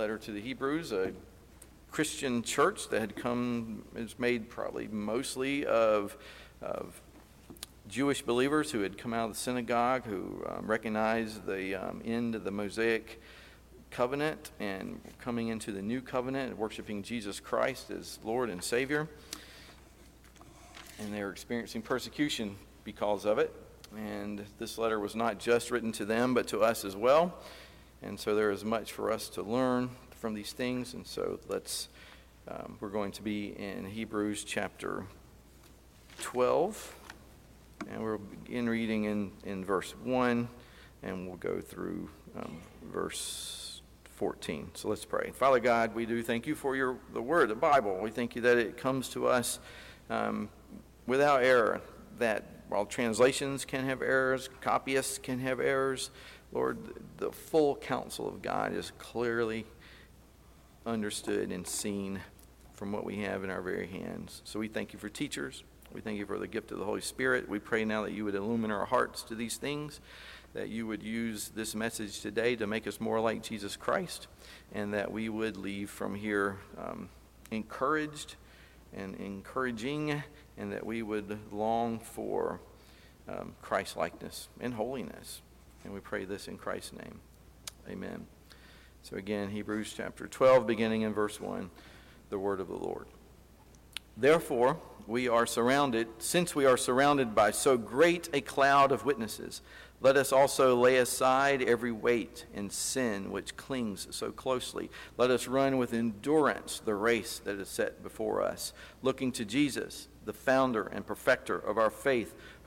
letter to the Hebrews, a Christian church that had come, is made probably mostly of, of Jewish believers who had come out of the synagogue, who um, recognized the um, end of the Mosaic covenant and coming into the new covenant and worshiping Jesus Christ as Lord and Savior. And they were experiencing persecution because of it. And this letter was not just written to them, but to us as well. And so there is much for us to learn from these things. And so let's, um, we're going to be in Hebrews chapter 12. And we'll begin reading in, in verse 1, and we'll go through um, verse 14. So let's pray. Father God, we do thank you for your the word, the Bible. We thank you that it comes to us um, without error, that while translations can have errors, copyists can have errors, Lord, the full counsel of God is clearly understood and seen from what we have in our very hands. So we thank you for teachers. We thank you for the gift of the Holy Spirit. We pray now that you would illumine our hearts to these things, that you would use this message today to make us more like Jesus Christ, and that we would leave from here um, encouraged and encouraging, and that we would long for um, Christ likeness and holiness. And we pray this in Christ's name. Amen. So again, Hebrews chapter 12, beginning in verse 1, the word of the Lord. Therefore, we are surrounded, since we are surrounded by so great a cloud of witnesses, let us also lay aside every weight and sin which clings so closely. Let us run with endurance the race that is set before us, looking to Jesus, the founder and perfecter of our faith,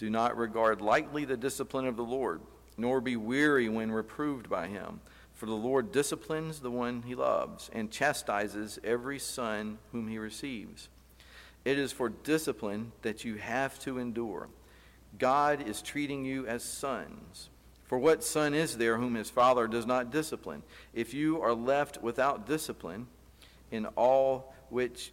do not regard lightly the discipline of the Lord, nor be weary when reproved by him. For the Lord disciplines the one he loves, and chastises every son whom he receives. It is for discipline that you have to endure. God is treating you as sons. For what son is there whom his father does not discipline? If you are left without discipline in all which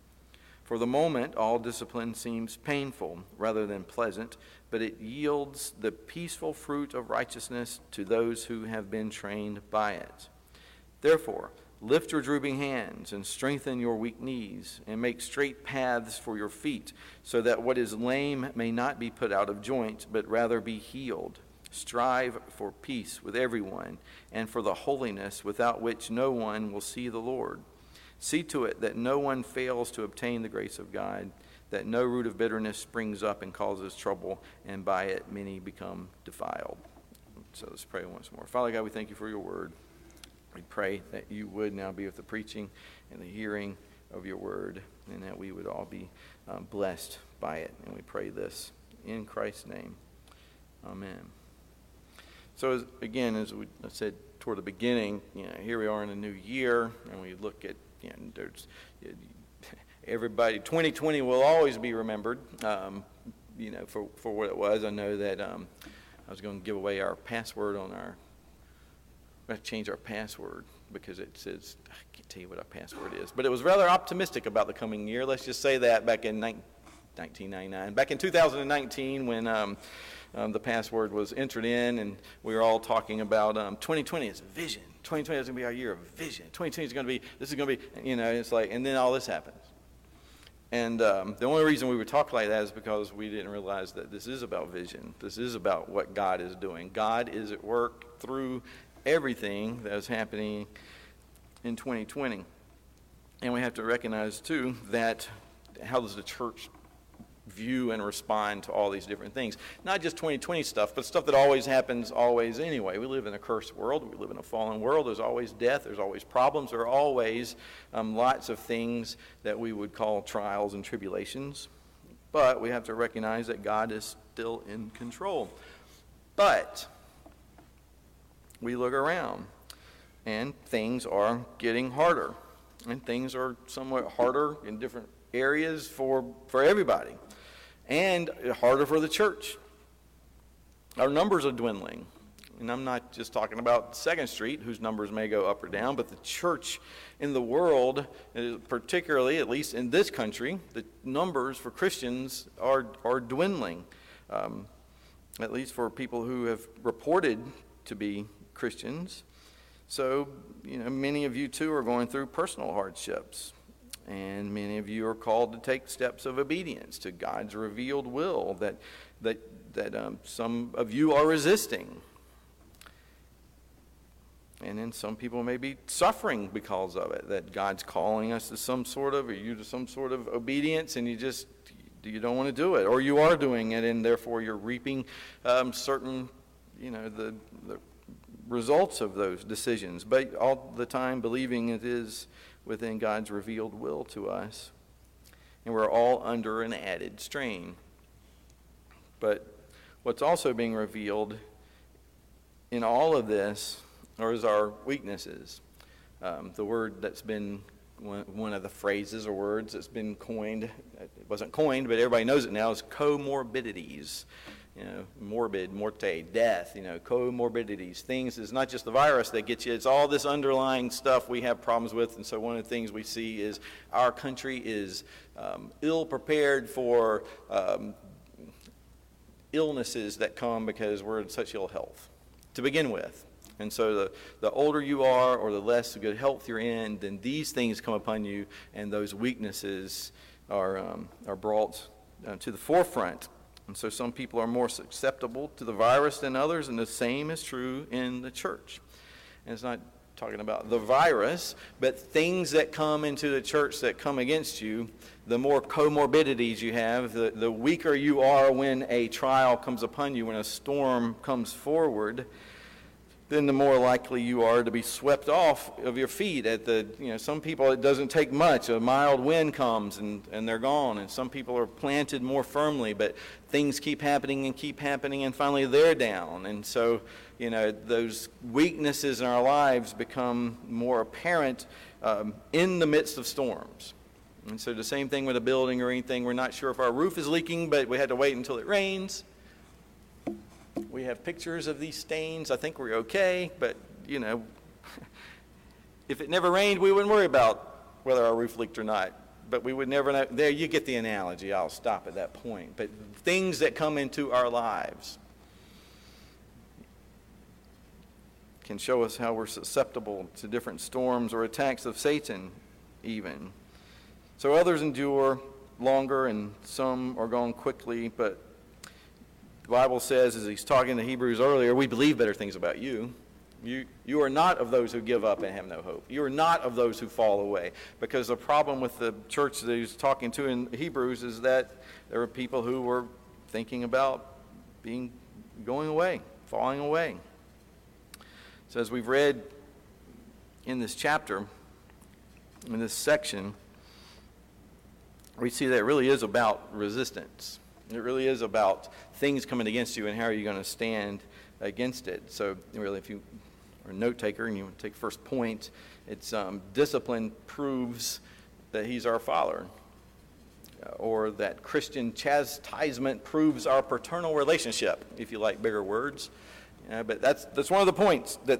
For the moment, all discipline seems painful rather than pleasant, but it yields the peaceful fruit of righteousness to those who have been trained by it. Therefore, lift your drooping hands and strengthen your weak knees, and make straight paths for your feet, so that what is lame may not be put out of joint, but rather be healed. Strive for peace with everyone, and for the holiness without which no one will see the Lord. See to it that no one fails to obtain the grace of God, that no root of bitterness springs up and causes trouble, and by it many become defiled. So let's pray once more. Father God, we thank you for your word. We pray that you would now be with the preaching and the hearing of your word, and that we would all be um, blessed by it. And we pray this in Christ's name. Amen. So, as, again, as we said toward the beginning, you know, here we are in a new year, and we look at, you know, there's everybody, 2020 will always be remembered, um, you know, for, for what it was. I know that um, I was going to give away our password on our we have to change our password because it says, I can't tell you what our password is. But it was rather optimistic about the coming year. Let's just say that back in 1999. Back in 2019, when um, um, the password was entered in, and we were all talking about um, 2020 is a vision. 2020 is going to be our year of vision. 2020 is going to be, this is going to be, you know, it's like, and then all this happens. And um, the only reason we would talk like that is because we didn't realize that this is about vision. This is about what God is doing. God is at work through everything that is happening in 2020. And we have to recognize, too, that how does the church view and respond to all these different things. Not just 2020 stuff, but stuff that always happens always anyway. We live in a cursed world. We live in a fallen world. There's always death. There's always problems. There are always um, lots of things that we would call trials and tribulations. But we have to recognize that God is still in control. But we look around and things are getting harder. And things are somewhat harder in different areas for, for everybody and harder for the church. Our numbers are dwindling. And I'm not just talking about Second Street, whose numbers may go up or down, but the church in the world, uh, particularly, at least in this country, the numbers for Christians are, are dwindling. Um, at least for people who have reported to be Christians. So, you know, many of you too are going through personal hardships. And many of you are called to take steps of obedience to God's revealed will that, that, that um, some of you are resisting. And then some people may be suffering because of it, that God's calling us to some sort of, or you to some sort of obedience, and you just, you don't want to do it. Or you are doing it, and therefore you're reaping um, certain, you know, the, the results of those decisions. But all the time believing it is within God's revealed will to us. And we're all under an added strain. But what's also being revealed in all of this are our weaknesses. Um, the word that's been one, one of the phrases or words that's been coined, it wasn't coined, but everybody knows it now, is comorbidities you know, morbid, morte, death, you know, comorbidities, things. It's not just the virus that gets you, it's all this underlying stuff we have problems with. And so one of the things we see is our country is um, ill prepared for um, illnesses that come because we're in such ill health to begin with. And so the, the older you are or the less good health you're in, then these things come upon you and those weaknesses are, um, are brought uh, to the forefront. And so some people are more susceptible to the virus than others, and the same is true in the church. And it's not talking about the virus, but things that come into the church that come against you, the more comorbidities you have, the, the weaker you are when a trial comes upon you, when a storm comes forward, then the more likely you are to be swept off of your feet at the, you know, some people it doesn't take much. A mild wind comes and, and they're gone. And some people are planted more firmly, but things keep happening and keep happening and finally they're down. And so, you know, those weaknesses in our lives become more apparent um, in the midst of storms. And so the same thing with a building or anything. We're not sure if our roof is leaking, but we had to wait until it rains we have pictures of these stains. I think we're okay, but you know, if it never rained, we wouldn't worry about whether our roof leaked or not. But we would never know. There, you get the analogy. I'll stop at that point. But things that come into our lives can show us how we're susceptible to different storms or attacks of Satan, even. So others endure longer, and some are gone quickly, but Bible says, as he's talking to Hebrews earlier, we believe better things about you. You, you are not of those who give up and have no hope. You are not of those who fall away. Because the problem with the church that he's talking to in Hebrews is that there were people who were thinking about being going away, falling away. So as we've read in this chapter, in this section, we see that it really is about resistance. It really is about things coming against you and how are you going to stand against it. So, really, if you are a note taker and you want to take first point, it's um, discipline proves that He's our Father, uh, or that Christian chastisement proves our paternal relationship, if you like bigger words. Uh, but that's, that's one of the points that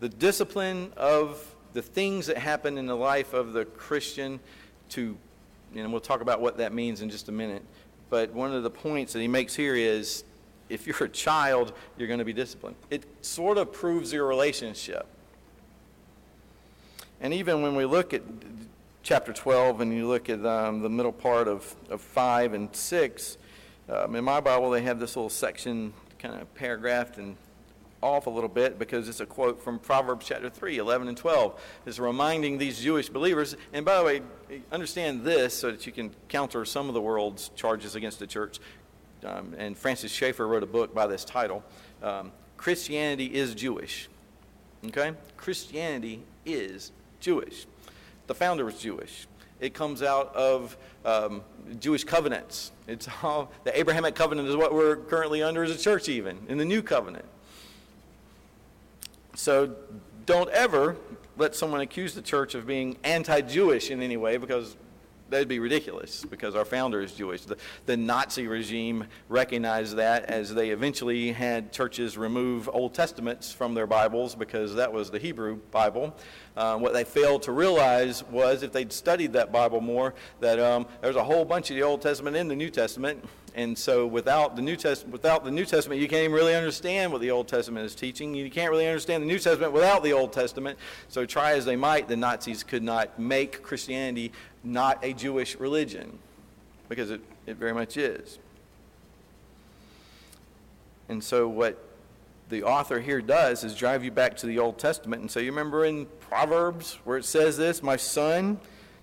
the discipline of the things that happen in the life of the Christian to, and we'll talk about what that means in just a minute, but one of the points that he makes here is if you're a child, you're going to be disciplined. It sort of proves your relationship. And even when we look at chapter 12 and you look at um, the middle part of, of 5 and 6, um, in my Bible they have this little section kind of paragraphed and off a little bit because it's a quote from Proverbs chapter 3, 11 and 12. It's reminding these Jewish believers, and by the way, understand this so that you can counter some of the world's charges against the church. Um, and Francis Schaeffer wrote a book by this title um, Christianity is Jewish. Okay? Christianity is Jewish. The founder was Jewish. It comes out of um, Jewish covenants. It's all, the Abrahamic covenant is what we're currently under as a church, even in the new covenant. So don't ever let someone accuse the church of being anti Jewish in any way because that'd be ridiculous because our founder is Jewish. The, the Nazi regime recognized that as they eventually had churches remove Old Testaments from their Bibles because that was the Hebrew Bible. Uh, what they failed to realize was if they'd studied that Bible more, that um, there's a whole bunch of the Old Testament in the New Testament. And so without the New Testament, without the New Testament, you can't even really understand what the Old Testament is teaching. You can't really understand the New Testament without the Old Testament. So try as they might, the Nazis could not make Christianity not a Jewish religion because it, it very much is. And so what the author here does is drive you back to the Old Testament. And so you remember in Proverbs where it says this, My son,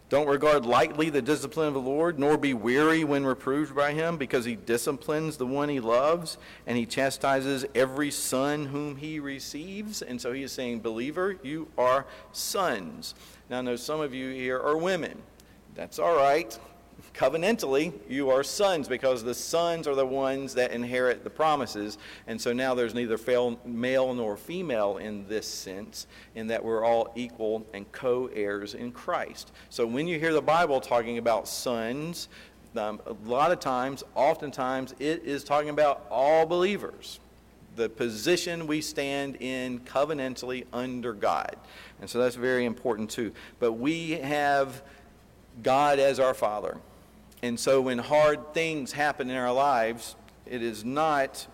don't regard lightly the discipline of the Lord, nor be weary when reproved by him, because he disciplines the one he loves, and he chastises every son whom he receives. And so he is saying, Believer, you are sons. Now, I know some of you here are women. That's all right covenantally, you are sons because the sons are the ones that inherit the promises. And so now there's neither male nor female in this sense, in that we're all equal and co heirs in Christ. So when you hear the Bible talking about sons, um, a lot of times, oftentimes, it is talking about all believers. The position we stand in covenantally under God. And so that's very important too. But we have God as our Father. And so when hard things happen in our lives, it is not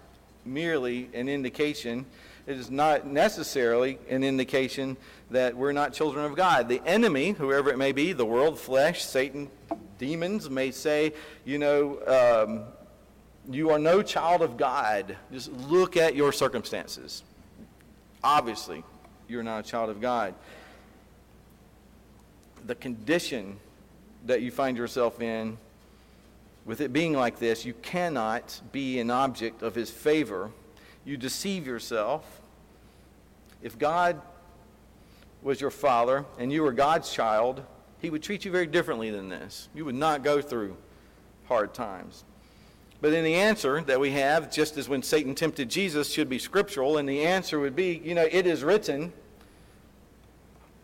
merely an indication, it is not necessarily an indication that we're not children of God. The enemy, whoever it may be, the world, flesh, Satan, demons, may say, you know, um, you are no child of God. Just look at your circumstances. Obviously, you're not a child of God. The condition that you find yourself in with it being like this, you cannot be an object of his favor. You deceive yourself. If God was your father and you were God's child, he would treat you very differently than this. You would not go through hard times. But in the answer that we have, just as when Satan tempted Jesus, should be scriptural, and the answer would be, you know, it is written,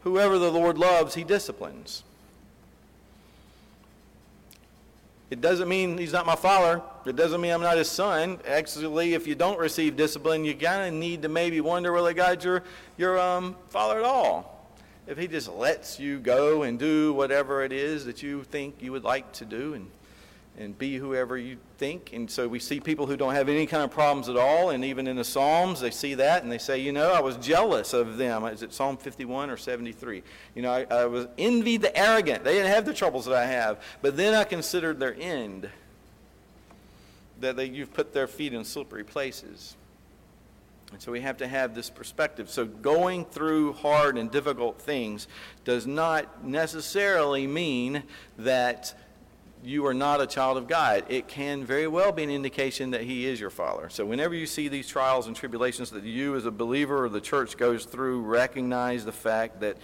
whoever the Lord loves, he disciplines. It doesn't mean he's not my father. It doesn't mean I'm not his son. Actually, if you don't receive discipline, you kind of need to maybe wonder whether God's your, your um, father at all. If he just lets you go and do whatever it is that you think you would like to do and and be whoever you think. And so we see people who don't have any kind of problems at all. And even in the Psalms, they see that and they say, you know, I was jealous of them. Is it Psalm 51 or 73? You know, I, I was envied the arrogant. They didn't have the troubles that I have. But then I considered their end, that they, you've put their feet in slippery places. And so we have to have this perspective. So going through hard and difficult things does not necessarily mean that you are not a child of God. It can very well be an indication that He is your Father. So, whenever you see these trials and tribulations that you, as a believer or the church, goes through, recognize the fact that,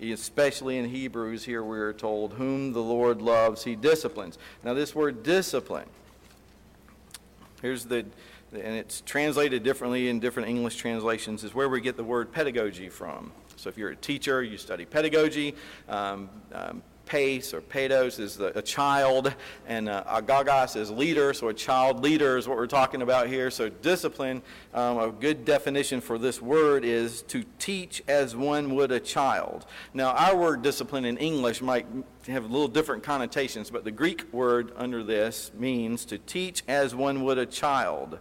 especially in Hebrews, here we are told, Whom the Lord loves, He disciplines. Now, this word discipline, here's the, and it's translated differently in different English translations, is where we get the word pedagogy from. So, if you're a teacher, you study pedagogy. Um, um, Pace or Pados is the, a child, and uh, Agagos is leader, so a child leader is what we're talking about here. So discipline, um, a good definition for this word is to teach as one would a child. Now, our word discipline in English might have a little different connotations, but the Greek word under this means to teach as one would a child.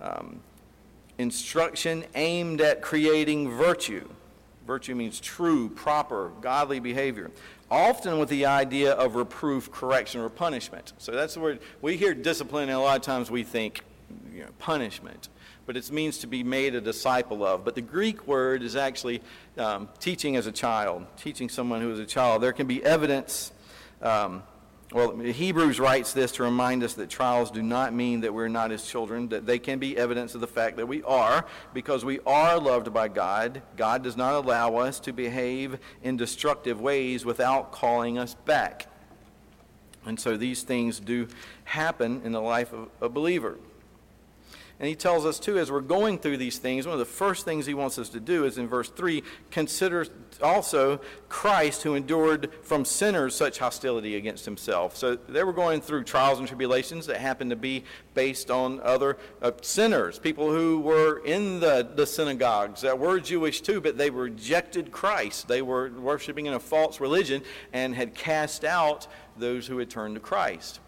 Um, instruction aimed at creating virtue. Virtue means true, proper, godly behavior often with the idea of reproof, correction, or punishment. So that's the word we hear discipline, and a lot of times we think you know, punishment, but it means to be made a disciple of. But the Greek word is actually um, teaching as a child, teaching someone who is a child. There can be evidence. Um, well, Hebrews writes this to remind us that trials do not mean that we're not his children, that they can be evidence of the fact that we are, because we are loved by God. God does not allow us to behave in destructive ways without calling us back. And so these things do happen in the life of a believer. And he tells us, too, as we're going through these things, one of the first things he wants us to do is in verse 3 consider also Christ who endured from sinners such hostility against himself. So they were going through trials and tribulations that happened to be based on other uh, sinners, people who were in the, the synagogues that were Jewish too, but they rejected Christ. They were worshiping in a false religion and had cast out those who had turned to Christ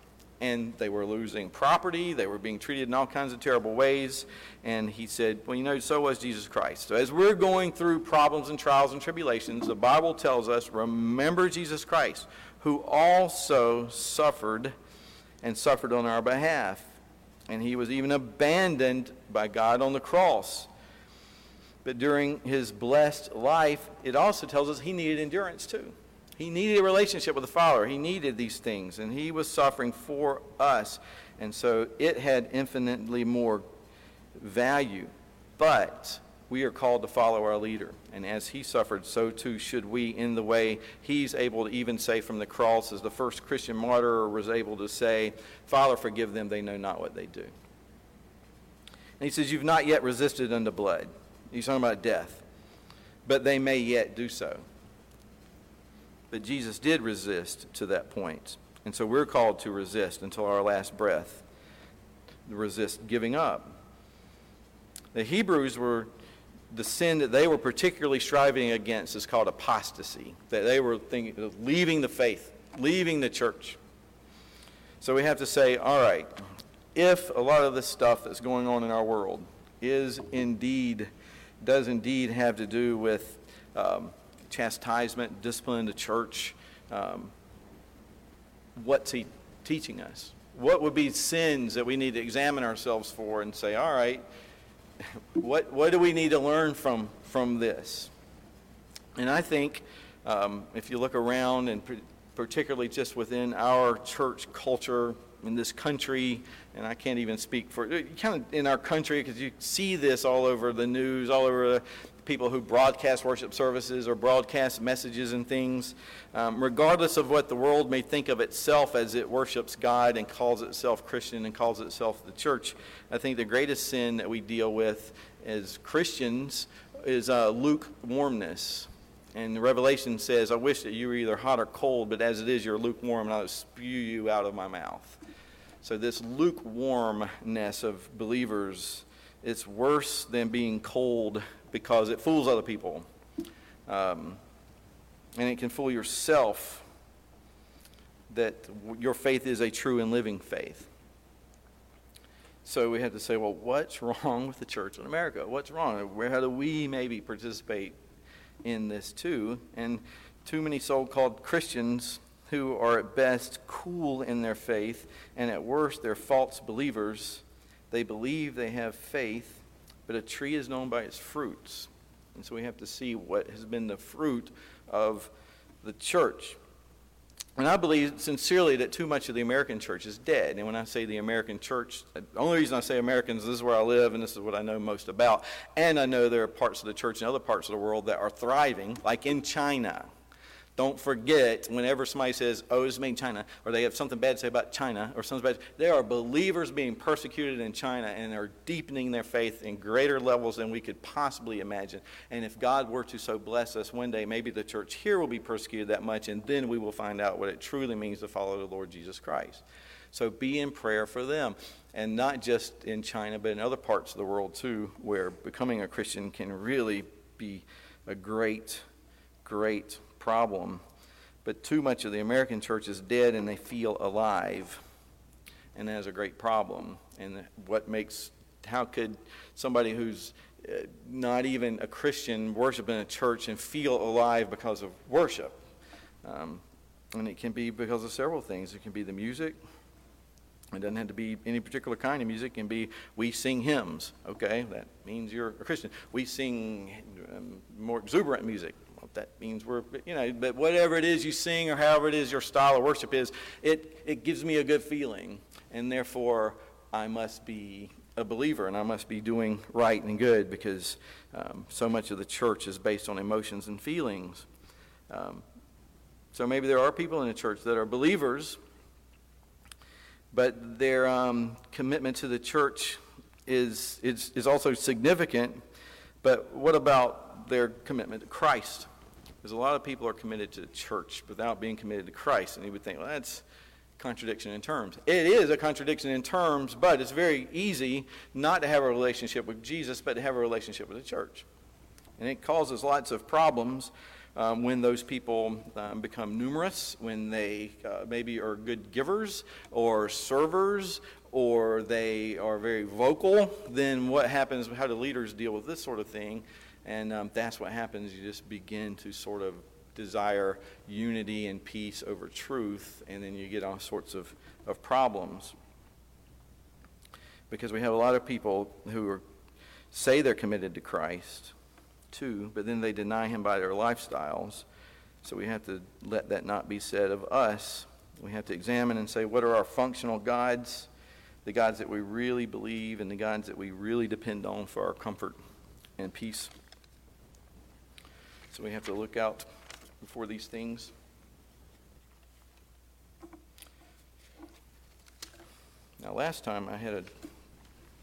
and they were losing property. They were being treated in all kinds of terrible ways. And he said, Well, you know, so was Jesus Christ. So as we're going through problems and trials and tribulations, the Bible tells us, remember Jesus Christ, who also suffered and suffered on our behalf. And he was even abandoned by God on the cross. But during his blessed life, it also tells us he needed endurance too. He needed a relationship with the Father. He needed these things, and he was suffering for us. And so it had infinitely more value. But we are called to follow our leader. And as he suffered, so too should we in the way he's able to even say from the cross, as the first Christian martyr was able to say, Father, forgive them, they know not what they do. And he says, You've not yet resisted unto blood. He's talking about death. But they may yet do so. But Jesus did resist to that point. And so we're called to resist until our last breath. Resist giving up. The Hebrews were, the sin that they were particularly striving against is called apostasy. That they were thinking leaving the faith, leaving the church. So we have to say, all right, if a lot of this stuff that's going on in our world is indeed, does indeed have to do with um, chastisement, discipline in the church. Um, what's he teaching us? What would be sins that we need to examine ourselves for and say, all right, what, what do we need to learn from, from this? And I think um, if you look around, and particularly just within our church culture in this country, and I can't even speak for kind of in our country because you see this all over the news, all over the people who broadcast worship services or broadcast messages and things, um, regardless of what the world may think of itself as it worships God and calls itself Christian and calls itself the church, I think the greatest sin that we deal with as Christians is uh, lukewarmness. And the Revelation says, I wish that you were either hot or cold, but as it is, you're lukewarm, and I'll spew you out of my mouth. So, this lukewarmness of believers, it's worse than being cold because it fools other people. Um, and it can fool yourself that your faith is a true and living faith. So we have to say, well, what's wrong with the church in America? What's wrong? Where, how do we maybe participate in this too? And too many so called Christians who are at best cool in their faith and at worst they're false believers. They believe they have faith, but a tree is known by its fruits. And so we have to see what has been the fruit of the church. And I believe sincerely that too much of the American church is dead. And when I say the American church, uh, the only reason I say Americans, is this is where I live and this is what I know most about. And I know there are parts of the church in other parts of the world that are thriving, like in China. Don't forget, whenever somebody says, oh, it's made in China, or they have something bad to say about China, or something bad, there are believers being persecuted in China and are deepening their faith in greater levels than we could possibly imagine. And if God were to so bless us one day, maybe the church here will be persecuted that much, and then we will find out what it truly means to follow the Lord Jesus Christ. So be in prayer for them. And not just in China, but in other parts of the world too, where becoming a Christian can really be a great, great problem. But too much of the American church is dead and they feel alive. And that is a great problem. And what makes, how could somebody who's uh, not even a Christian worship in a church and feel alive because of worship? Um, and it can be because of several things. It can be the music, It doesn't have to be any particular kind of music. It can be we sing hymns. Okay, that means you're a Christian. We sing um, more exuberant music. That means we're, you know, but whatever it is you sing or however it is your style of worship is, it, it gives me a good feeling. And therefore, I must be a believer and I must be doing right and good because um, so much of the church is based on emotions and feelings. Um, so maybe there are people in the church that are believers but their um, commitment to the church is, is, is also significant. But what about their commitment to Christ? Because a lot of people are committed to church without being committed to Christ. And you would think, well, that's a contradiction in terms. It is a contradiction in terms, but it's very easy not to have a relationship with Jesus, but to have a relationship with the church. And it causes lots of problems um, when those people um, become numerous, when they uh, maybe are good givers or servers or they are very vocal, then what happens? How do leaders deal with this sort of thing? And um, that's what happens. You just begin to sort of desire unity and peace over truth, and then you get all sorts of, of problems. Because we have a lot of people who are, say they're committed to Christ, too, but then they deny him by their lifestyles. So we have to let that not be said of us. We have to examine and say, what are our functional gods, the gods that we really believe, and the gods that we really depend on for our comfort and peace? So we have to look out for these things. Now, last time I had a,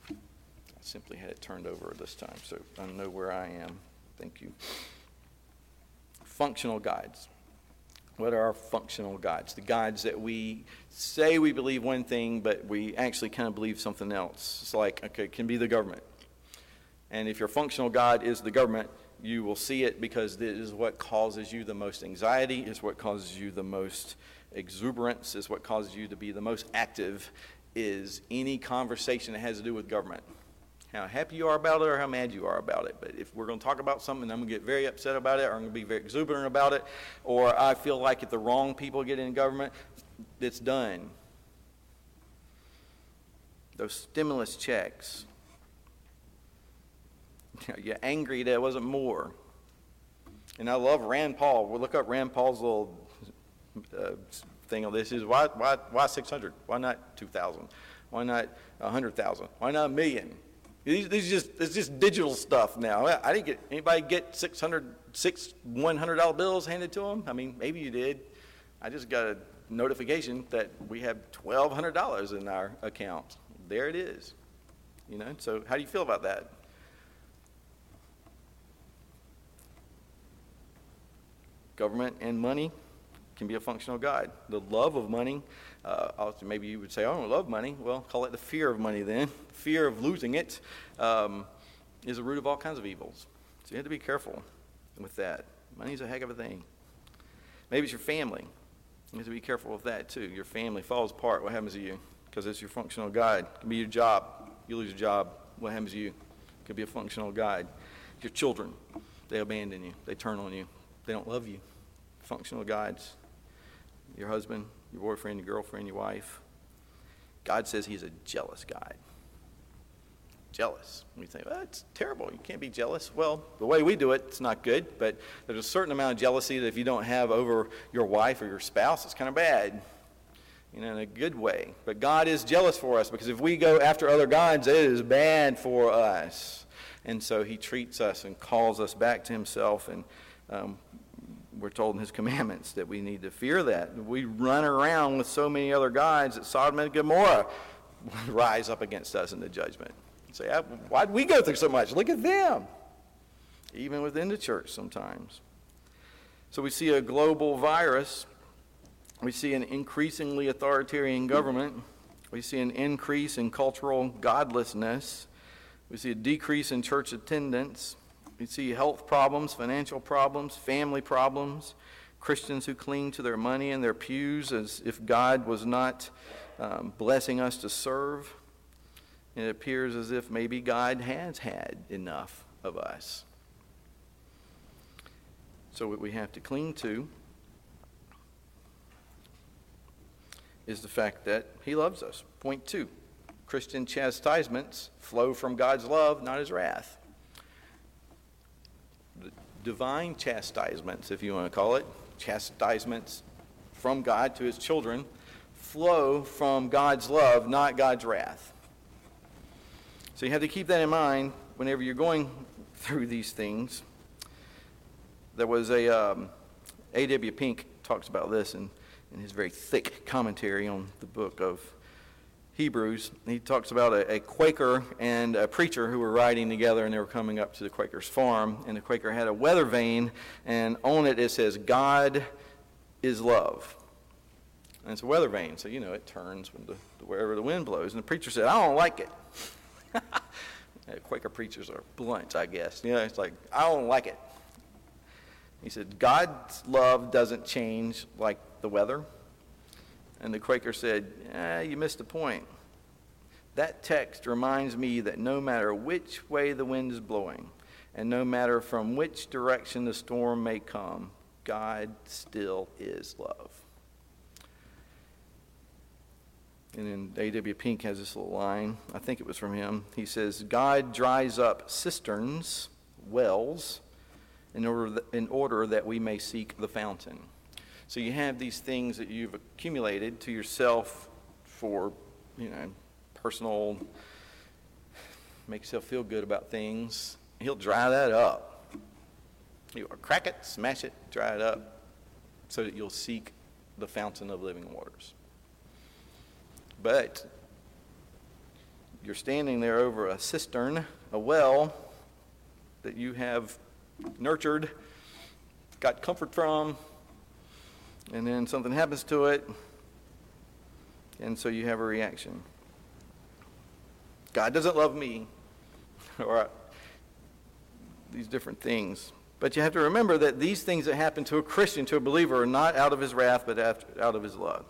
I simply had it turned over this time, so I know where I am. Thank you. Functional guides. What are our functional guides? The guides that we say we believe one thing, but we actually kind of believe something else. It's like, okay, it can be the government. And if your functional guide is the government, you will see it because this is what causes you the most anxiety, is what causes you the most exuberance, is what causes you to be the most active, is any conversation that has to do with government how happy you are about it or how mad you are about it. But if we're going to talk about something, I'm going to get very upset about it or I'm going to be very exuberant about it, or I feel like if the wrong people get in government, it's done. Those stimulus checks. You're angry that it wasn't more. And I love Rand Paul. We'll look up Rand Paul's little uh, thing on this. Is why, why, why 600? Why not 2,000? Why not 100,000? Why not a million? These, these just it's just digital stuff now. I didn't get anybody get 600 six $100 bills handed to them. I mean, maybe you did. I just got a notification that we have $1,200 in our account. There it is. You know. So how do you feel about that? Government and money can be a functional guide. The love of money uh, maybe you would say, oh, I don't love money. Well, call it the fear of money then. Fear of losing it um, is the root of all kinds of evils. So you have to be careful with that. Money's a heck of a thing. Maybe it's your family. You have to be careful with that too. Your family falls apart. What happens to you? Because it's your functional guide. It can be your job. You lose your job. What happens to you? It could be a functional guide. Your children, they abandon you. They turn on you. They don't love you. Functional guides. Your husband, your boyfriend, your girlfriend, your wife. God says he's a jealous God. Jealous. We think, well, that's terrible. You can't be jealous. Well, the way we do it, it's not good, but there's a certain amount of jealousy that if you don't have over your wife or your spouse, it's kind of bad. You know, in a good way. But God is jealous for us because if we go after other gods, it is bad for us. And so he treats us and calls us back to himself. And um, we're told in his commandments that we need to fear that. We run around with so many other gods that Sodom and Gomorrah would rise up against us in the judgment. You say, ah, why did we go through so much? Look at them. Even within the church sometimes. So we see a global virus. We see an increasingly authoritarian government. We see an increase in cultural godlessness. We see a decrease in church attendance. We see health problems, financial problems, family problems, Christians who cling to their money and their pews as if God was not um, blessing us to serve. It appears as if maybe God has had enough of us. So, what we have to cling to is the fact that he loves us. Point two Christian chastisements flow from God's love, not his wrath. Divine chastisements, if you want to call it, chastisements from God to his children, flow from God's love, not God's wrath. So you have to keep that in mind whenever you're going through these things. There was a um, A.W. Pink talks about this in, in his very thick commentary on the book of Hebrews. He talks about a, a, Quaker and a preacher who were riding together and they were coming up to the Quaker's farm. And the Quaker had a weather vane, and on it it says, God is love. And it's a weather vane, so you know it turns the, wherever the wind blows. And the preacher said, I don't like it. Quaker preachers are blunt, I guess. You know, it's like, I don't like it. He said, God's love doesn't change like the weather. And the Quaker said, eh, You missed the point. That text reminds me that no matter which way the wind is blowing, and no matter from which direction the storm may come, God still is love. And then A.W. Pink has this little line, I think it was from him. He says, God dries up cisterns, wells, in order, in order that we may seek the fountain. So you have these things that you've accumulated to yourself for, you know, personal, make yourself feel good about things. He'll dry that up. You crack it, smash it, dry it up, so that you'll seek the fountain of living waters. But you're standing there over a cistern, a well that you have nurtured, got comfort from, and then something happens to it, and so you have a reaction. God doesn't love me, or these different things. But you have to remember that these things that happen to a Christian, to a believer, are not out of his wrath, but out of his love.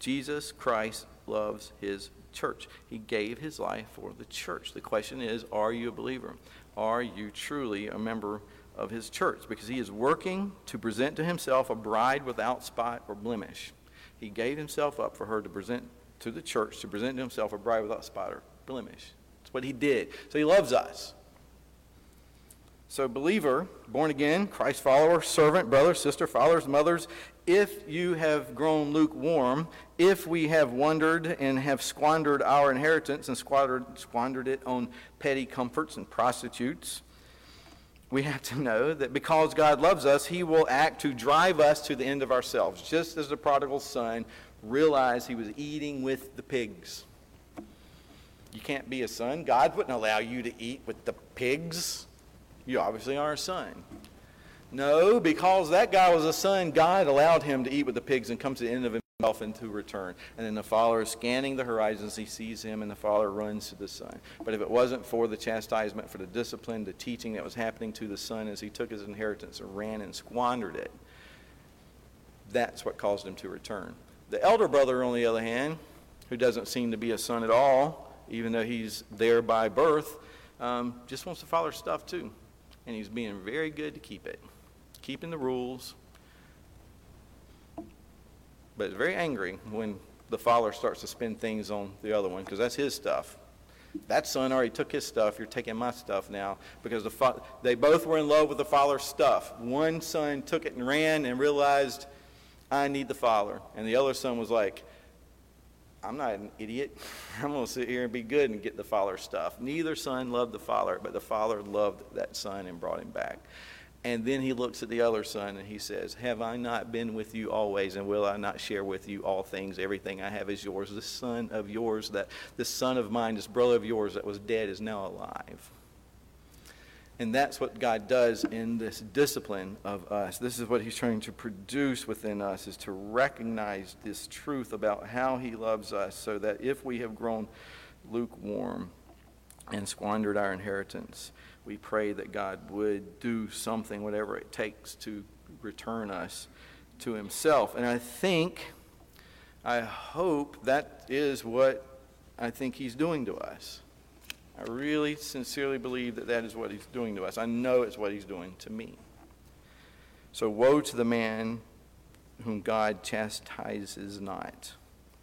Jesus Christ loves his church. He gave his life for the church. The question is, are you a believer? Are you truly a member of his church? Because he is working to present to himself a bride without spot or blemish. He gave himself up for her to present to the church, to present to himself a bride without spot or blemish. That's what he did. So he loves us. So, believer, born again, Christ follower, servant, brother, sister, fathers, mothers, if you have grown lukewarm, if we have wandered and have squandered our inheritance and squandered, squandered it on petty comforts and prostitutes, we have to know that because God loves us, He will act to drive us to the end of ourselves, just as the prodigal son realized he was eating with the pigs. You can't be a son. God wouldn't allow you to eat with the pigs. You obviously are a son. No, because that guy was a son, God allowed him to eat with the pigs and come to the end of himself and to return. And then the father is scanning the horizons, he sees him, and the father runs to the son. But if it wasn't for the chastisement, for the discipline, the teaching that was happening to the son as he took his inheritance and ran and squandered it, that's what caused him to return. The elder brother, on the other hand, who doesn't seem to be a son at all, even though he's there by birth, um, just wants the father's stuff too. And he's being very good to keep it keeping the rules, but very angry when the father starts to spend things on the other one because that's his stuff. That son already took his stuff. You're taking my stuff now because the fa- they both were in love with the father's stuff. One son took it and ran and realized, I need the father. And the other son was like, I'm not an idiot. I'm going to sit here and be good and get the father's stuff. Neither son loved the father, but the father loved that son and brought him back. And then he looks at the other son and he says, Have I not been with you always, and will I not share with you all things? Everything I have is yours. This son of yours, that this son of mine, this brother of yours that was dead is now alive. And that's what God does in this discipline of us. This is what he's trying to produce within us is to recognize this truth about how he loves us so that if we have grown lukewarm and squandered our inheritance, we pray that God would do something, whatever it takes, to return us to Himself. And I think, I hope that is what I think He's doing to us. I really sincerely believe that that is what He's doing to us. I know it's what He's doing to me. So, woe to the man whom God chastises not.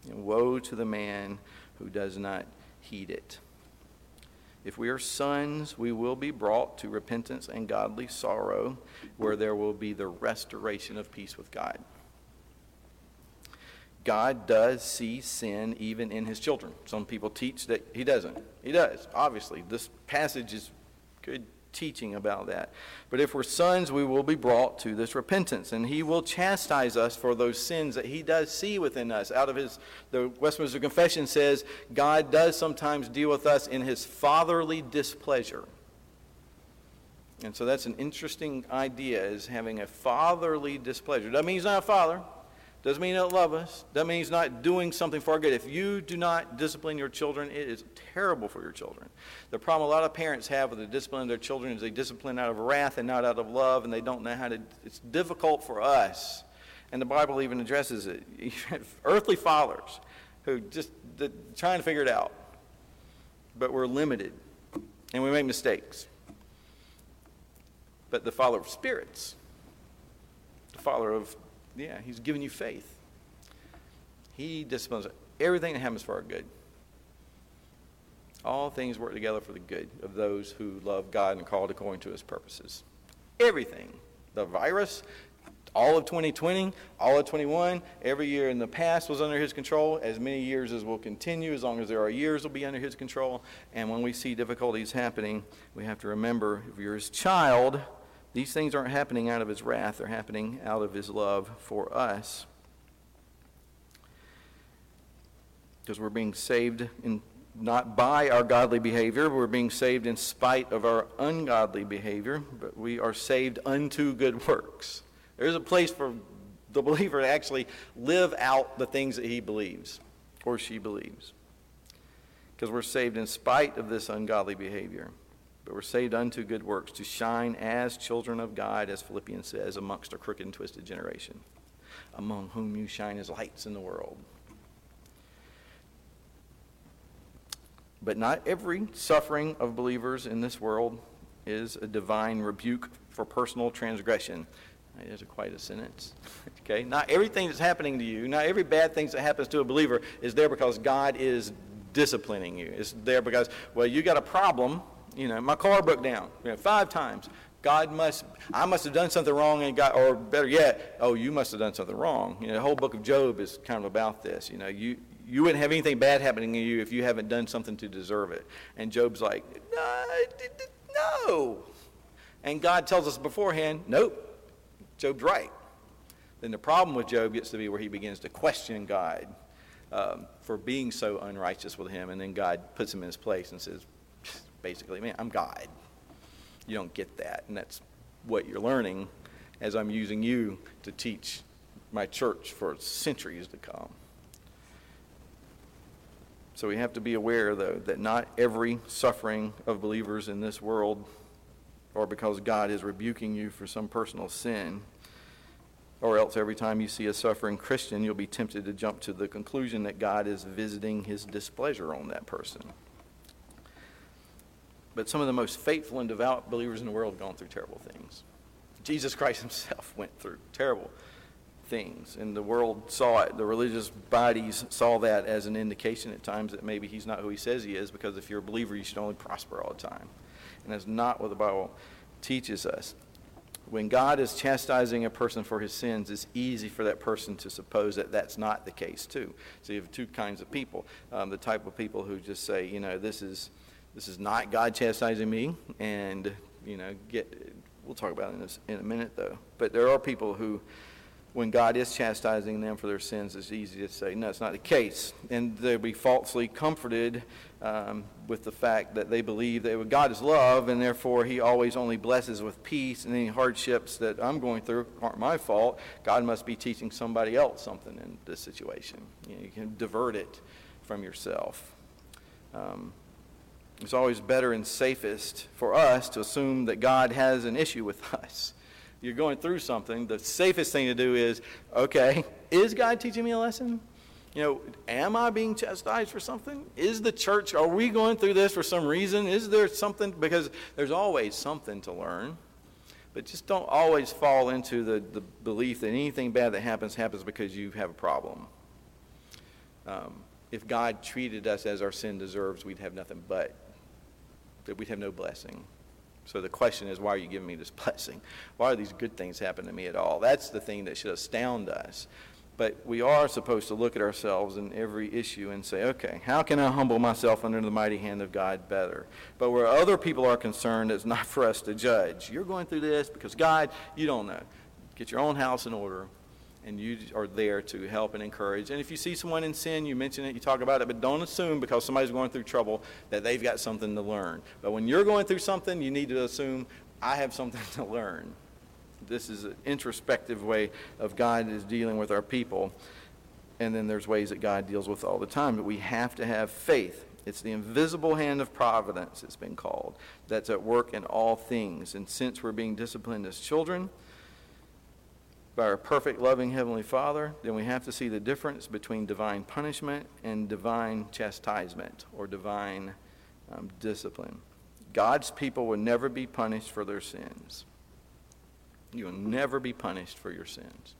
And woe to the man who does not heed it. If we are sons, we will be brought to repentance and godly sorrow, where there will be the restoration of peace with God. God does see sin even in his children. Some people teach that he doesn't. He does, obviously. This passage is good teaching about that. But if we're sons, we will be brought to this repentance, and he will chastise us for those sins that he does see within us. Out of his, the Westminster Confession says, God does sometimes deal with us in his fatherly displeasure. And so that's an interesting idea, is having a fatherly displeasure. Doesn't mean he's not a father. Doesn't mean he don't love us. Doesn't mean he's not doing something for our good. If you do not discipline your children, it is terrible for your children. The problem a lot of parents have with the discipline of their children is they discipline out of wrath and not out of love, and they don't know how to. It's difficult for us, and the Bible even addresses it. Earthly fathers who just the, trying to figure it out, but we're limited, and we make mistakes. But the Father of spirits, the Father of yeah, he's given you faith. He disciplines everything that happens for our good. All things work together for the good of those who love God and called according to his purposes. Everything. The virus, all of 2020, all of 21, every year in the past was under his control. As many years as will continue, as long as there are years, will be under his control. And when we see difficulties happening, we have to remember if you're his child, these things aren't happening out of his wrath, they're happening out of his love for us. Because we're being saved in, not by our godly behavior, we're being saved in spite of our ungodly behavior, but we are saved unto good works. There's a place for the believer to actually live out the things that he believes or she believes. Because we're saved in spite of this ungodly behavior but we're saved unto good works, to shine as children of God, as Philippians says, amongst a crooked and twisted generation, among whom you shine as lights in the world. But not every suffering of believers in this world is a divine rebuke for personal transgression. That is quite a sentence. okay? Not everything that's happening to you, not every bad thing that happens to a believer is there because God is disciplining you. It's there because, well, you got a problem you know, my car broke down you know, five times. God must, I must have done something wrong and God, or better yet, oh, you must have done something wrong. You know, the whole book of Job is kind of about this. You know, you, you wouldn't have anything bad happening to you if you haven't done something to deserve it. And Job's like, no. And God tells us beforehand, nope, Job's right. Then the problem with Job gets to be where he begins to question God um, for being so unrighteous with him. And then God puts him in his place and says, basically. Man, I'm God. You don't get that. And that's what you're learning as I'm using you to teach my church for centuries to come. So we have to be aware, though, that not every suffering of believers in this world, or because God is rebuking you for some personal sin, or else every time you see a suffering Christian, you'll be tempted to jump to the conclusion that God is visiting his displeasure on that person. But some of the most faithful and devout believers in the world have gone through terrible things. Jesus Christ himself went through terrible things, and the world saw it. The religious bodies saw that as an indication at times that maybe he's not who he says he is, because if you're a believer, you should only prosper all the time. And that's not what the Bible teaches us. When God is chastising a person for his sins, it's easy for that person to suppose that that's not the case, too. So you have two kinds of people um, the type of people who just say, you know, this is this is not God chastising me, and you know, get. We'll talk about it in, this, in a minute, though. But there are people who, when God is chastising them for their sins, it's easy to say, no, it's not the case. And they'll be falsely comforted um, with the fact that they believe that God is love, and therefore He always only blesses with peace, and any hardships that I'm going through aren't my fault. God must be teaching somebody else something in this situation. You, know, you can divert it from yourself. Um, it's always better and safest for us to assume that God has an issue with us. You're going through something, the safest thing to do is, okay, is God teaching me a lesson? You know, am I being chastised for something? Is the church, are we going through this for some reason? Is there something? Because there's always something to learn. But just don't always fall into the, the belief that anything bad that happens happens because you have a problem. um, if God treated us as our sin deserves, we'd have nothing but, that we'd have no blessing. So the question is, why are you giving me this blessing? Why are these good things happening to me at all? That's the thing that should astound us. But we are supposed to look at ourselves in every issue and say, okay, how can I humble myself under the mighty hand of God better? But where other people are concerned, it's not for us to judge. You're going through this because God, you don't know. Get your own house in order, and you are there to help and encourage. And if you see someone in sin, you mention it, you talk about it, but don't assume because somebody's going through trouble that they've got something to learn. But when you're going through something, you need to assume, I have something to learn. This is an introspective way of God is dealing with our people. And then there's ways that God deals with all the time. But we have to have faith. It's the invisible hand of providence, it's been called, that's at work in all things. And since we're being disciplined as children by our perfect, loving Heavenly Father, then we have to see the difference between divine punishment and divine chastisement or divine um, discipline. God's people will never be punished for their sins. You will never be punished for your sins.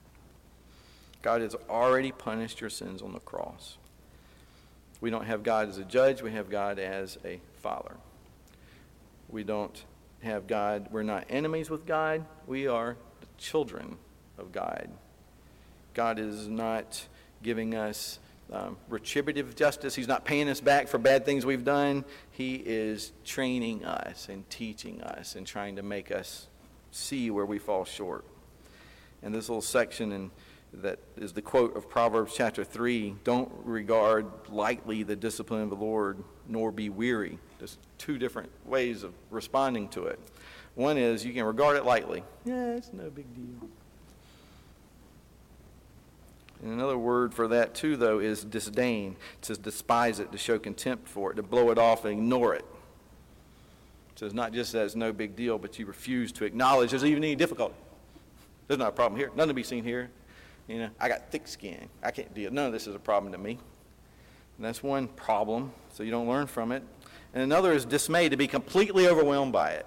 God has already punished your sins on the cross. We don't have God as a judge, we have God as a father. We don't have God, we're not enemies with God, we are children of God. God is not giving us um, retributive justice. He's not paying us back for bad things we've done. He is training us and teaching us and trying to make us see where we fall short. And this little section in, that is the quote of Proverbs chapter 3 don't regard lightly the discipline of the Lord, nor be weary. There's two different ways of responding to it. One is you can regard it lightly. Yeah, it's no big deal. And another word for that, too, though, is disdain. to despise it, to show contempt for it, to blow it off and ignore it. So it's not just that it's no big deal, but you refuse to acknowledge there's even any difficulty. There's not a problem here. Nothing to be seen here. You know, I got thick skin. I can't deal. None of this is a problem to me. And that's one problem, so you don't learn from it. And another is dismay, to be completely overwhelmed by it.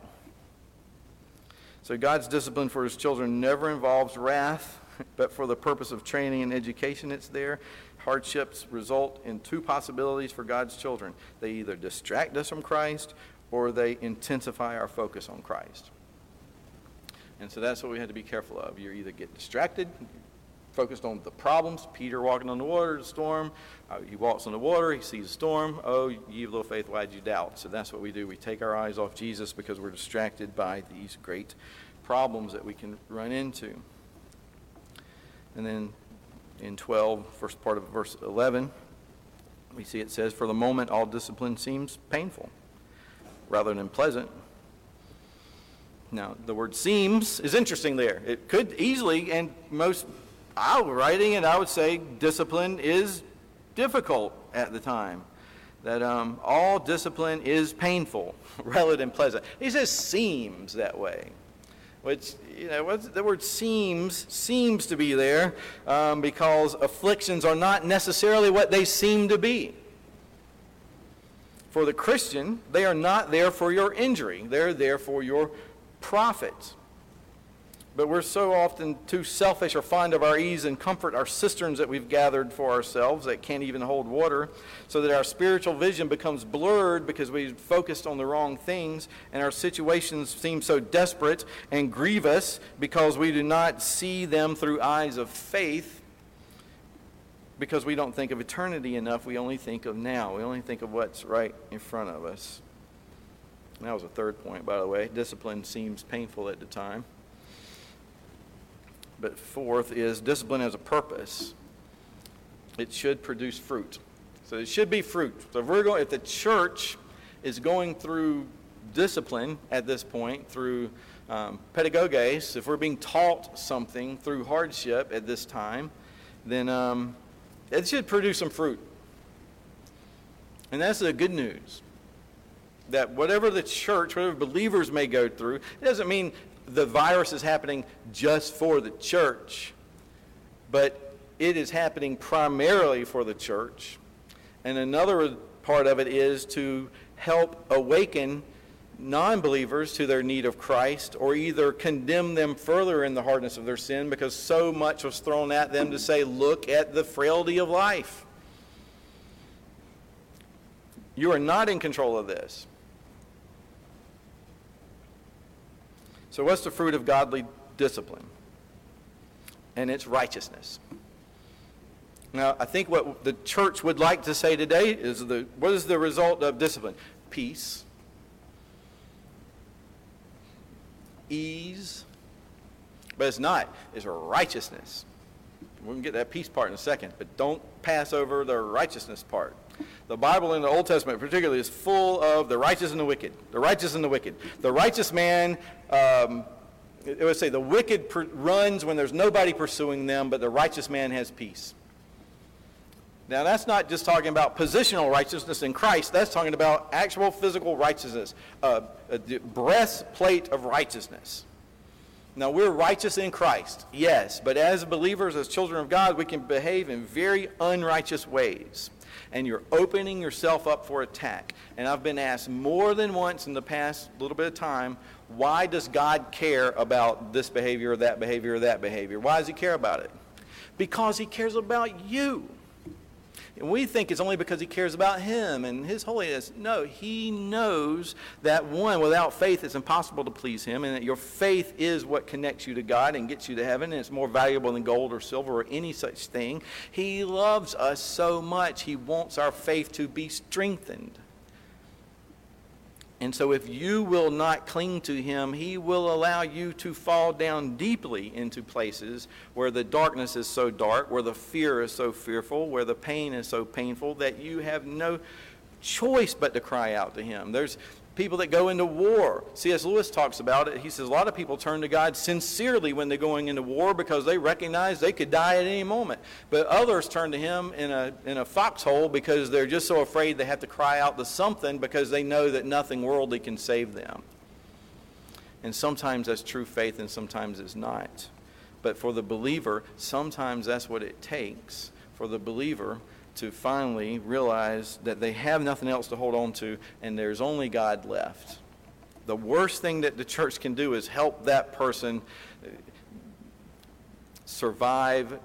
So God's discipline for his children never involves wrath, but for the purpose of training and education, it's there. Hardships result in two possibilities for God's children. They either distract us from Christ or they intensify our focus on Christ. And so that's what we have to be careful of. You either get distracted, focused on the problems. Peter walking on the water, the storm. Uh, he walks on the water, he sees a storm. Oh, ye of little faith, why did you doubt? So that's what we do. We take our eyes off Jesus because we're distracted by these great problems that we can run into. And then in 12, first part of verse 11, we see it says, For the moment, all discipline seems painful rather than pleasant. Now, the word seems is interesting there. It could easily, and most, I writing it, I would say discipline is difficult at the time. That um, all discipline is painful rather than pleasant. He says seems that way. Which, you know, the word seems seems to be there um, because afflictions are not necessarily what they seem to be. For the Christian, they are not there for your injury, they're there for your profit. But we're so often too selfish or fond of our ease and comfort, our cisterns that we've gathered for ourselves that can't even hold water, so that our spiritual vision becomes blurred because we've focused on the wrong things, and our situations seem so desperate and grievous because we do not see them through eyes of faith because we don't think of eternity enough, we only think of now. We only think of what's right in front of us. That was a third point, by the way. Discipline seems painful at the time. But fourth is discipline has a purpose. It should produce fruit. So it should be fruit. So if we're going, if the church is going through discipline at this point through um, if we're being taught something through hardship at this time, then um, it should produce some fruit. And that's the good news. That whatever the church, whatever believers may go through, it doesn't mean the virus is happening just for the church, but it is happening primarily for the church. And another part of it is to help awaken non believers to their need of Christ or either condemn them further in the hardness of their sin because so much was thrown at them to say, look at the frailty of life. You are not in control of this. So, what's the fruit of godly discipline? And it's righteousness. Now, I think what the church would like to say today is the, what is the result of discipline? Peace, ease, but it's not. It's righteousness. We can get that peace part in a second, but don't pass over the righteousness part. The Bible in the Old Testament, particularly, is full of the righteous and the wicked. The righteous and the wicked. The righteous man, um, it would say the wicked per- runs when there's nobody pursuing them, but the righteous man has peace. Now, that's not just talking about positional righteousness in Christ. That's talking about actual physical righteousness, uh, a breastplate of righteousness. Now, we're righteous in Christ, yes, but as believers, as children of God, we can behave in very unrighteous ways and you're opening yourself up for attack. And I've been asked more than once in the past little bit of time, why does God care about this behavior or that behavior or that behavior? Why does he care about it? Because he cares about you. And we think it's only because he cares about him and his holiness. No, he knows that one, without faith, it's impossible to please him, and that your faith is what connects you to God and gets you to heaven, and it's more valuable than gold or silver or any such thing. He loves us so much, he wants our faith to be strengthened. And so, if you will not cling to him, he will allow you to fall down deeply into places where the darkness is so dark, where the fear is so fearful, where the pain is so painful that you have no choice but to cry out to him. There's, people that go into war. C.S. Lewis talks about it. He says a lot of people turn to God sincerely when they're going into war because they recognize they could die at any moment. But others turn to Him in a, in a foxhole because they're just so afraid they have to cry out to something because they know that nothing worldly can save them. And sometimes that's true faith and sometimes it's not. But for the believer, sometimes that's what it takes for the believer to finally realize that they have nothing else to hold on to and there's only God left. The worst thing that the church can do is help that person survive.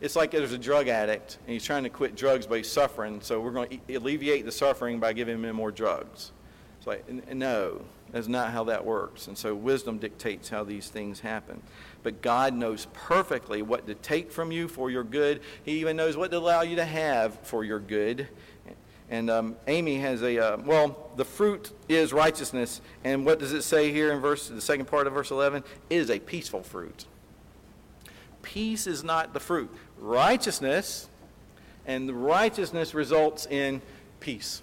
It's like there's a drug addict and he's trying to quit drugs, but he's suffering, so we're going to alleviate the suffering by giving him more drugs. Like, no, that's not how that works. And so wisdom dictates how these things happen. But God knows perfectly what to take from you for your good. He even knows what to allow you to have for your good. And um, Amy has a, uh, well, the fruit is righteousness. And what does it say here in verse, the second part of verse 11? It is a peaceful fruit. Peace is not the fruit. Righteousness, and righteousness results in peace.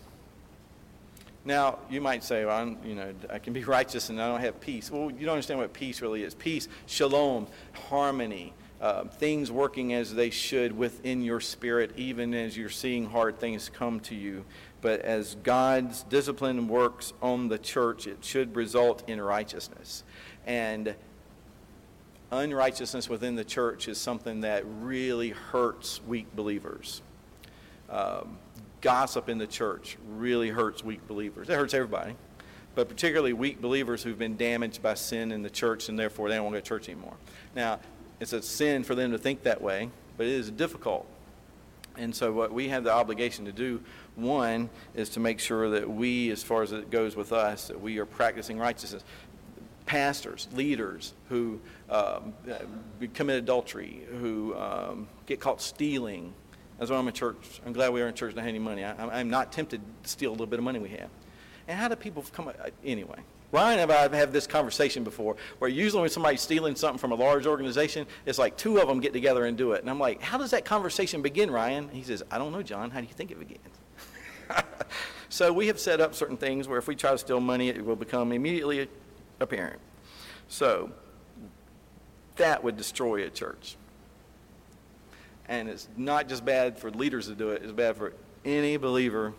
Now, you might say, well, I'm, you know, I can be righteous and I don't have peace. Well, you don't understand what peace really is. Peace, shalom, harmony, uh, things working as they should within your spirit, even as you're seeing hard things come to you. But as God's discipline works on the church, it should result in righteousness. And unrighteousness within the church is something that really hurts weak believers. Um, gossip in the church really hurts weak believers. It hurts everybody, but particularly weak believers who've been damaged by sin in the church and therefore they don't want to go to church anymore. Now, it's a sin for them to think that way, but it is difficult. And so, what we have the obligation to do, one, is to make sure that we, as far as it goes with us, that we are practicing righteousness. Pastors, leaders who um, commit adultery, who um, get caught stealing, that's why I'm in church. I'm glad we are in church not any money. I, am not tempted to steal a little bit of money we have. And how do people come? Anyway, Ryan and I have had this conversation before where usually when somebody's stealing something from a large organization, it's like two of them get together and do it. And I'm like, how does that conversation begin, Ryan? he says, I don't know, John. How do you think it begins? so we have set up certain things where if we try to steal money, it will become immediately apparent. So that would destroy a church. And it's not just bad for leaders to do it, it's bad for any believer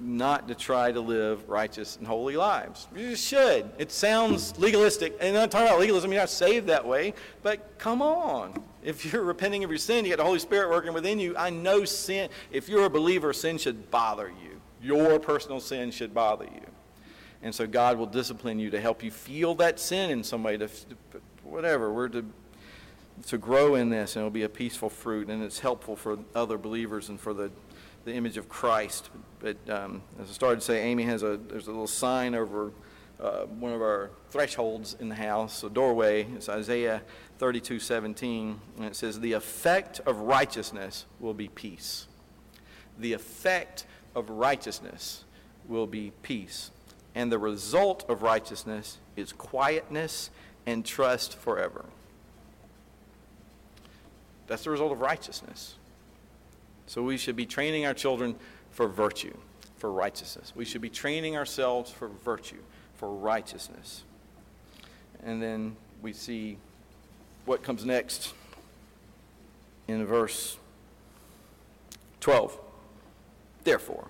not to try to live righteous and holy lives. You should. It sounds legalistic. And I'm not talking about legalism, you're not saved that way. But come on. If you're repenting of your sin, you got the Holy Spirit working within you. I know sin, if you're a believer, sin should bother you. Your personal sin should bother you. And so God will discipline you to help you feel that sin in some way, to, whatever. We're to to grow in this, and it'll be a peaceful fruit, and it's helpful for other believers and for the the image of Christ. But um, as I started to say, Amy has a there's a little sign over uh, one of our thresholds in the house, a doorway. It's Isaiah 32:17, and it says, "The effect of righteousness will be peace." The effect of righteousness will be peace, and the result of righteousness is quietness and trust forever. That's the result of righteousness. So we should be training our children for virtue, for righteousness. We should be training ourselves for virtue, for righteousness. And then we see what comes next in verse 12. Therefore,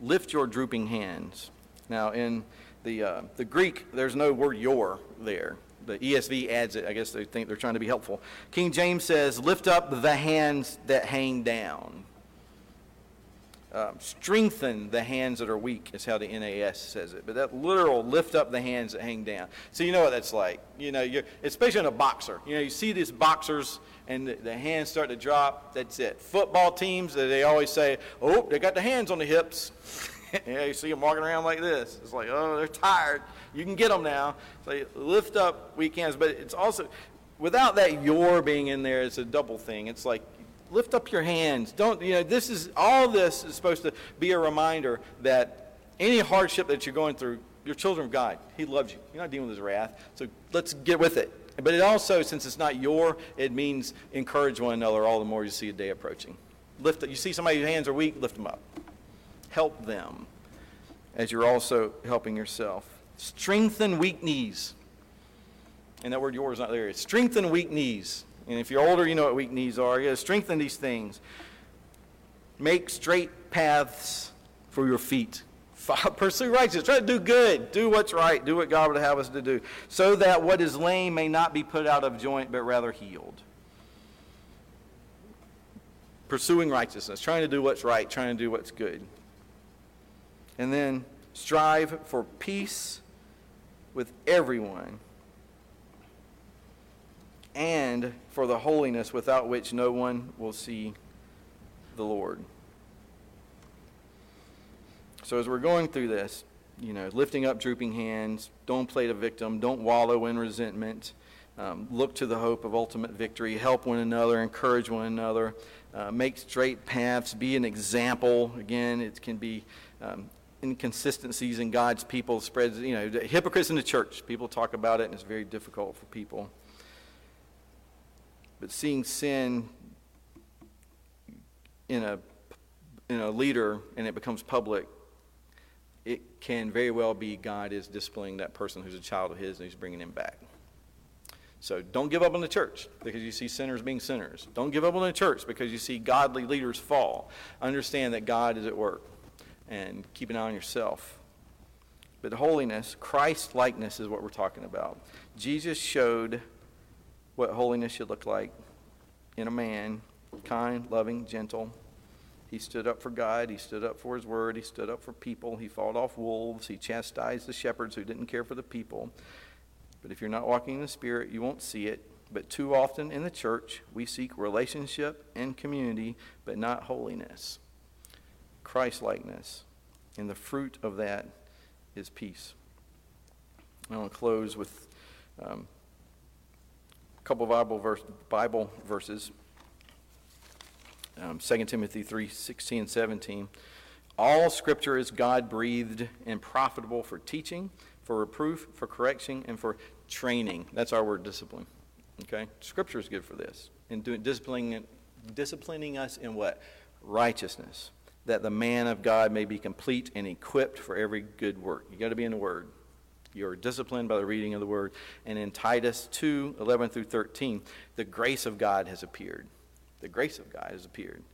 lift your drooping hands. Now, in the, uh, the Greek, there's no word your there. The ESV adds it. I guess they think they're trying to be helpful. King James says, lift up the hands that hang down. Um, strengthen the hands that are weak is how the NAS says it. But that literal lift up the hands that hang down. So you know what that's like. You know, especially in a boxer. You know, you see these boxers and the, the hands start to drop. That's it. Football teams, they always say, "Oh, they got the hands on the hips." yeah, you see them walking around like this. It's like, oh, they're tired. You can get them now. So lift up weak hands, but it's also without that your being in there, it's a double thing. It's like lift up your hands. Don't, you know, this is, all this is supposed to be a reminder that any hardship that you're going through, you're children of God. He loves you. You're not dealing with his wrath. So let's get with it. But it also, since it's not your, it means encourage one another all the more you see a day approaching. Lift You see somebody whose hands are weak, lift them up. Help them as you're also helping yourself. Strengthen weak knees. And that word yours not there. Strengthen weak knees. And if you're older, you know what weak knees are. You strengthen these things. Make straight paths for your feet. Pursue righteousness. Try to do good. Do what's right. Do what God would have us to do. So that what is lame may not be put out of joint, but rather healed. Pursuing righteousness. Trying to do what's right. Trying to do what's good. And then strive for peace with everyone and for the holiness without which no one will see the Lord. So as we're going through this, you know, lifting up drooping hands, don't play the victim, don't wallow in resentment, um, look to the hope of ultimate victory, help one another, encourage one another, uh, make straight paths, be an example. Again, it can be um, inconsistencies in God's people spreads, you know, hypocrites in the church. People talk about it, and it's very difficult for people. But seeing sin in a, in a leader and it becomes public, it can very well be God is disciplining that person who's a child of His and He's bringing him back. So don't give up on the church because you see sinners being sinners. Don't give up on the church because you see godly leaders fall. Understand that God is at work and keep an eye on yourself. But holiness, Christ likeness is what we're talking about. Jesus showed what holiness should look like in a man kind, loving, gentle. He stood up for God. He stood up for his word. He stood up for people. He fought off wolves. He chastised the shepherds who didn't care for the people. But if you're not walking in the Spirit, you won't see it. But too often in the church, we seek relationship and community, but not holiness, Christ likeness. And the fruit of that is peace. I want to close with um, a couple Bible, verse, Bible verses. Um, 2 Timothy 3 16 and 17. All scripture is God breathed and profitable for teaching, for reproof, for correction, and for training. That's our word discipline. Okay? Scripture is good for this. And doing disciplining, disciplining us in what? Righteousness. That the man of God may be complete and equipped for every good work. You got to be in the Word. You're disciplined by the reading of the word. And in Titus 2 11 through 13, the grace of God has appeared. The grace of God has appeared,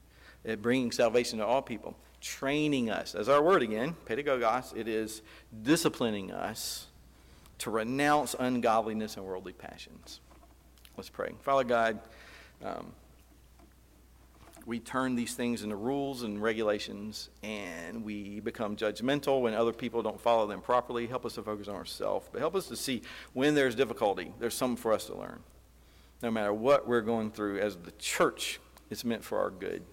it bringing salvation to all people, training us. As our word again, pedagogos, it is disciplining us to renounce ungodliness and worldly passions. Let's pray. Father God, um, we turn these things into rules and regulations and we become judgmental when other people don't follow them properly. Help us to focus on ourselves, but help us to see when there's difficulty, there's something for us to learn. No matter what we're going through as the church, it's meant for our good.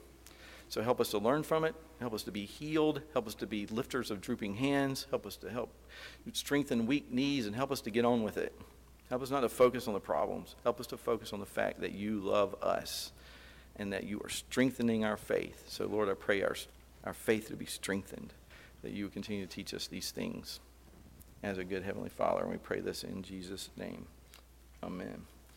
So help us to learn from it. Help us to be healed. Help us to be lifters of drooping hands. Help us to help strengthen weak knees and help us to get on with it. Help us not to focus on the problems. Help us to focus on the fact that you love us and that you are strengthening our faith. So, Lord, I pray our, our faith to be strengthened, that you would continue to teach us these things as a good Heavenly Father. And we pray this in Jesus' name. Amen.